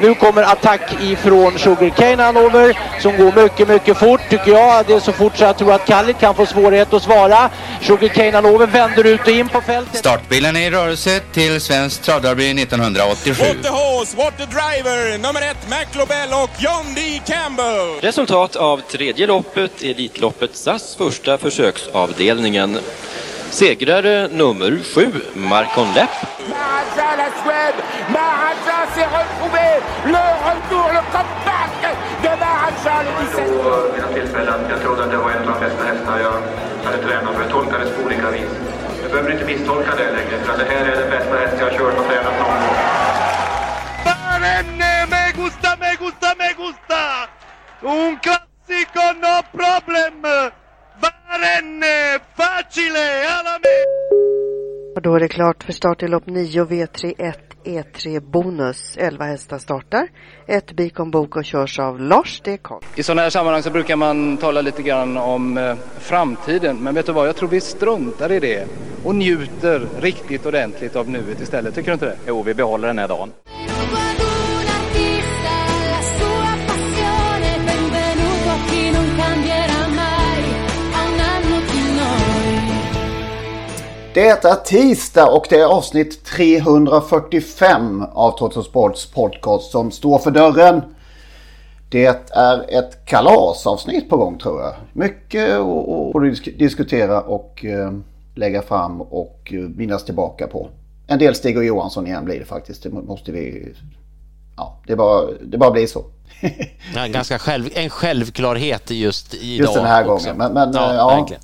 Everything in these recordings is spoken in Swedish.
Nu kommer attack ifrån Sugarcane Hanover som går mycket, mycket fort tycker jag. Det är så fort så jag tror att Kallit kan få svårighet att svara. Sugarcane Hanover vänder ut och in på fältet. Startbilen är i rörelse till Svensk Travderby 1987. What the horse, what the driver, nummer ett McLobell och John D. Campbell. Resultat av tredje loppet, Elitloppet SAS första försöksavdelningen. Segrare nummer sju, Marcon Lepp. Maharaja la Suède, Maharaja s'est retrouvé, le retour, le comeback de Maharaja le 17. Vid mina tillfällen. Jag trodde att det var en av de bästa hästar jag hade tränat för. Jag tolkades på olika vis. Jag behöver inte misstolka det längre för att det här är den bästa häst jag har kört och tränat någon gång. Barenne, me gusta, me gusta, me gusta! Un classico, no problem! Barenne, facile, alla! Och då är det klart för start i lopp 9 V31 E3 Bonus. 11 hästar startar. Ett Bikon Bok och körs av Lars D. Karl. I sådana här sammanhang så brukar man tala lite grann om eh, framtiden. Men vet du vad, jag tror vi struntar i det och njuter riktigt ordentligt av nuet istället. Tycker du inte det? Jo, vi behåller den här dagen. Det är tisdag och det är avsnitt 345 av Toto Sports podcast som står för dörren. Det är ett kalasavsnitt på gång tror jag. Mycket att diskutera och eh, lägga fram och eh, minnas tillbaka på. En del Stig och Johansson igen blir det faktiskt. Det måste vi... Ja, det bara, det bara blir så. ja, ganska själv, en självklarhet just idag. Just den här också. gången. Men, men ja, ja, verkligen.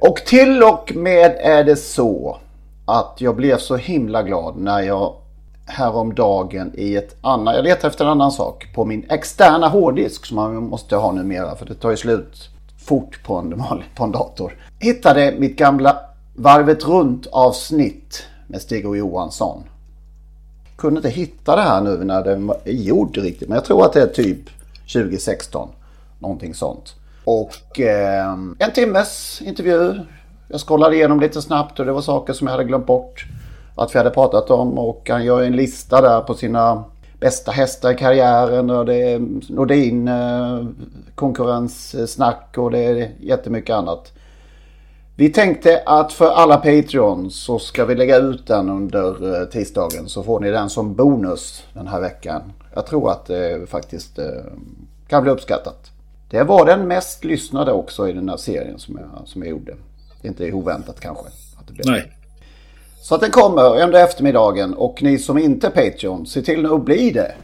Och till och med är det så att jag blev så himla glad när jag häromdagen i ett annat, jag letar efter en annan sak, på min externa hårddisk som man måste ha numera för det tar ju slut fort på en, på en dator. Hittade mitt gamla Varvet runt avsnitt med Stig och Johansson. Kunde inte hitta det här nu när den är gjord riktigt men jag tror att det är typ 2016. Någonting sånt. Och eh, en timmes intervju. Jag scrollade igenom lite snabbt och det var saker som jag hade glömt bort att vi hade pratat om. Och han gör en lista där på sina bästa hästar i karriären och det är Nordin eh, konkurrenssnack och det är jättemycket annat. Vi tänkte att för alla Patreons så ska vi lägga ut den under eh, tisdagen så får ni den som bonus den här veckan. Jag tror att det faktiskt eh, kan bli uppskattat. Det var den mest lyssnade också i den här serien som jag, som jag gjorde. Det är inte oväntat kanske. Att det blev. Nej. Så att den kommer under eftermiddagen och ni som inte är Patreon, se till nu att bli det.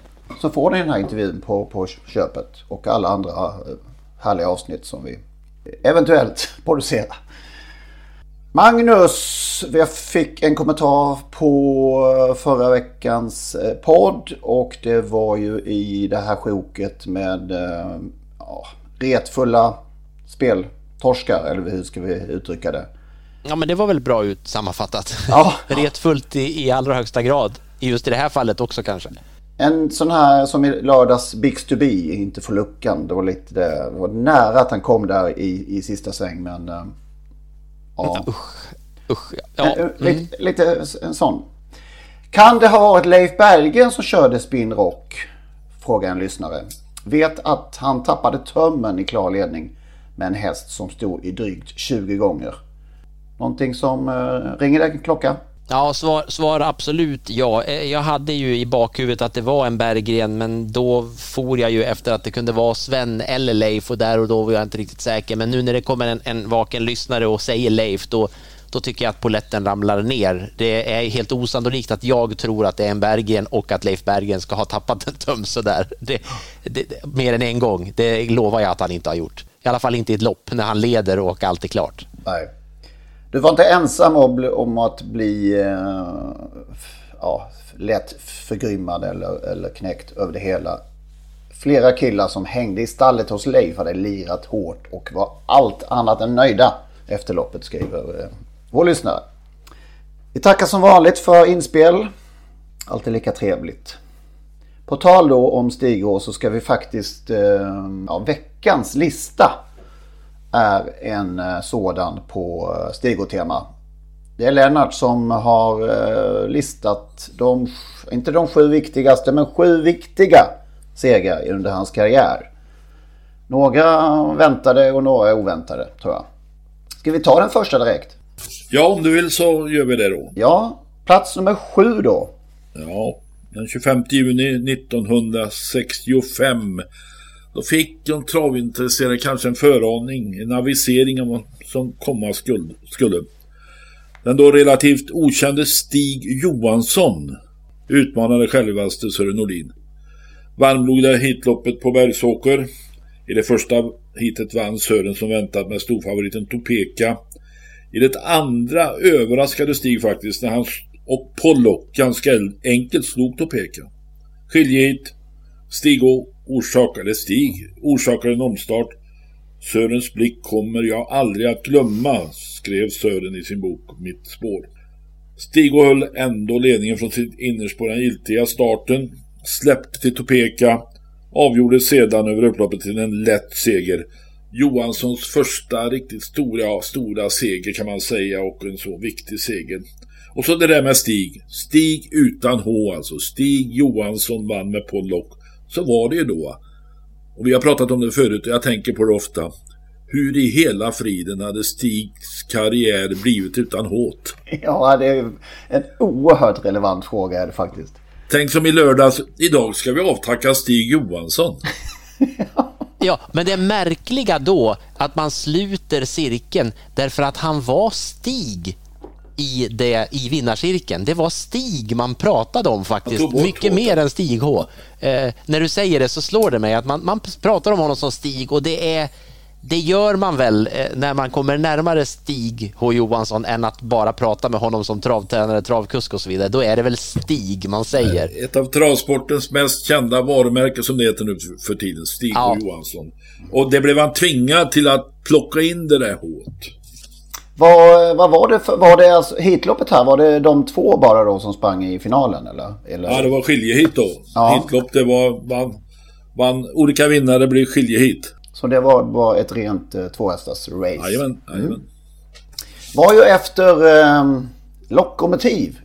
Så får ni den här intervjun på, på köpet och alla andra eh, härliga avsnitt som vi eventuellt producerar. Magnus, vi fick en kommentar på förra veckans eh, podd och det var ju i det här sjoket med eh, ja, retfulla speltorskar eller hur ska vi uttrycka det? Ja men det var väl bra ut sammanfattat. Ja. Retfullt i, i allra högsta grad. Just i det här fallet också kanske. En sån här som i lördags Bix to be, inte för luckan. Det var lite det. Det var nära att han kom där i, i sista sväng men... äh, Ja. Usch. Usch. Ja. En, Mm. lite, lite en sån. Kan det ha varit Leif Berggren som körde Spin Rock? Frågar en lyssnare. Vet att han tappade tömmen i klar ledning med en häst som stod i drygt 20 gånger. Någonting som eh, ringer det en klocka? Ja, svar, svar absolut ja. Eh, jag hade ju i bakhuvudet att det var en Berggren men då for jag ju efter att det kunde vara Sven eller Leif och där och då var jag inte riktigt säker. Men nu när det kommer en, en vaken lyssnare och säger Leif då, då tycker jag att poletten ramlar ner. Det är helt osannolikt att jag tror att det är en Berggren och att Leif Berggren ska ha tappat en töm sådär. Det, det, mer än en gång. Det lovar jag att han inte har gjort. I alla fall inte i ett lopp när han leder och allt är klart. Nej. Du var inte ensam om, om att bli... Eh, ja, lätt förgrymmad eller, eller knäckt över det hela. Flera killar som hängde i stallet hos Leif hade lirat hårt och var allt annat än nöjda efter loppet skriver eh, vår lyssnare. Vi tackar som vanligt för inspel. Alltid lika trevligt. På tal då om Stigå så ska vi faktiskt, eh, ja, veckans lista är en eh, sådan på eh, Stigå-tema. Det är Lennart som har listat de, inte de sju viktigaste, men sju viktiga segrar under hans karriär. Några väntade och några oväntade tror jag. Ska vi ta den första direkt? Ja, om du vill så gör vi det då. Ja, plats nummer sju då. Ja, den 25 juni 1965. Då fick de travintresserade kanske en föraning, en avisering om vad som komma skulle. Den då relativt okände Stig Johansson utmanade självaste Sören Nordin. Varmblodiga hitloppet på Bergsåker. I det första hitet vann Sören som väntat med storfavoriten Topeka. I det andra överraskade Stig faktiskt när han och Pollock ganska enkelt slog Topeka. Skiljehit. Stig orsakade Stig orsakade en omstart. Sörens blick kommer jag aldrig att glömma, skrev Sören i sin bok Mitt spår. Stig höll ändå ledningen från sitt innerspår den giltiga starten, släppte till Topeka, avgjorde sedan över upploppet till en lätt seger. Johanssons första riktigt stora, stora seger kan man säga och en så viktig seger. Och så det där med Stig. Stig utan H alltså. Stig Johansson vann med Pollock. Så var det ju då. Och vi har pratat om det förut och jag tänker på det ofta. Hur i hela friden hade Stigs karriär blivit utan håt? Ja, det är en oerhört relevant fråga är det faktiskt. Tänk som i lördags, idag ska vi avtacka Stig Johansson. Ja, men det märkliga då att man sluter cirkeln därför att han var Stig i, det, i vinnarcirkeln. Det var Stig man pratade om faktiskt, mycket mer än Stig H. Eh, när du säger det så slår det mig att man, man pratar om honom som Stig och det är det gör man väl eh, när man kommer närmare Stig H Johansson än att bara prata med honom som travtränare, travkusk och så vidare. Då är det väl Stig man säger. Ett av travsportens mest kända varumärken som det heter nu för tiden, Stig ja. H Johansson. Och det blev han tvingad till att plocka in det där hårt. Vad, vad var det för, var det alltså, hitloppet här, var det de två bara då som sprang i finalen eller? eller? Ja, det var skiljehit då. Ja. Hitlopp, det var, man, man, olika vinnare blir skiljehit. Så det var, var ett rent eh, tvåhästars race? Jajamän. Mm. Var ju efter eh, Lokomotiv,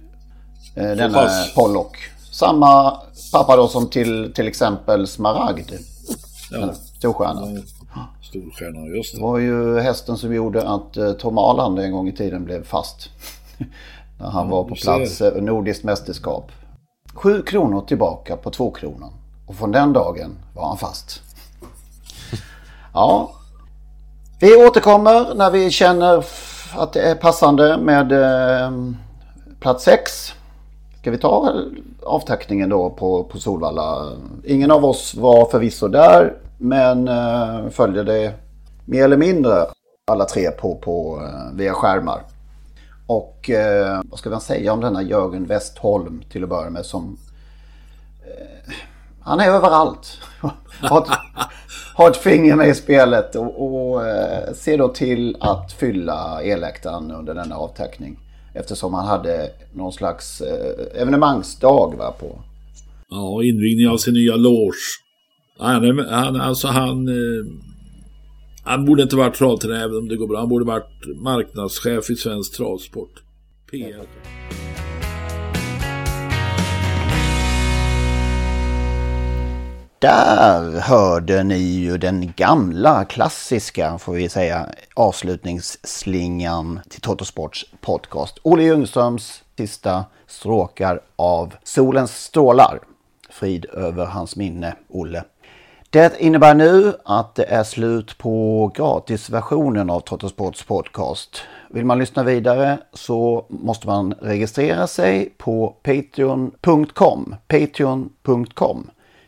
eh, denna pass. Pollock. Samma pappa då som till, till exempel Smaragd. Ja. Storstjärna. Ja, storstjärna, just det. Det var ju hästen som gjorde att eh, Tom Arland en gång i tiden blev fast. När han ja, var på plats, eh, nordiskt mästerskap. Sju kronor tillbaka på två kronor. Och från den dagen var han fast. Ja. Vi återkommer när vi känner att det är passande med eh, plats 6. Ska vi ta avtackningen då på, på Solvalla? Ingen av oss var förvisso där men eh, följde det mer eller mindre alla tre på, på, eh, via skärmar. Och eh, vad ska man säga om denna Jörgen Westholm till att börja med som... Eh, han är överallt. har, ett, har ett finger med i spelet och, och eh, ser då till att fylla eläktaren under denna avtackning. Eftersom han hade någon slags eh, evenemangsdag va, på. Ja, invigning av sin nya loge. Han, han, alltså han, eh, han borde inte varit travtränare även om det går bra. Han borde varit marknadschef i svensk travsport. PR. Där hörde ni ju den gamla klassiska, får vi säga, avslutningsslingan till Totosports podcast. Olle Ljungströms sista stråkar av Solens strålar. Frid över hans minne, Olle. Det innebär nu att det är slut på gratisversionen av Trottosports podcast. Vill man lyssna vidare så måste man registrera sig på patreon.com. Patreon.com.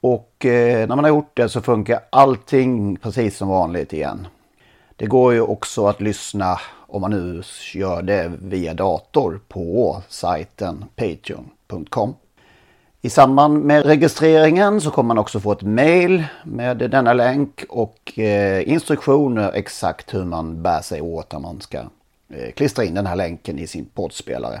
Och eh, när man har gjort det så funkar allting precis som vanligt igen. Det går ju också att lyssna om man nu gör det via dator på sajten patreon.com. I samband med registreringen så kommer man också få ett mail med denna länk och eh, instruktioner exakt hur man bär sig åt när man ska eh, klistra in den här länken i sin poddspelare.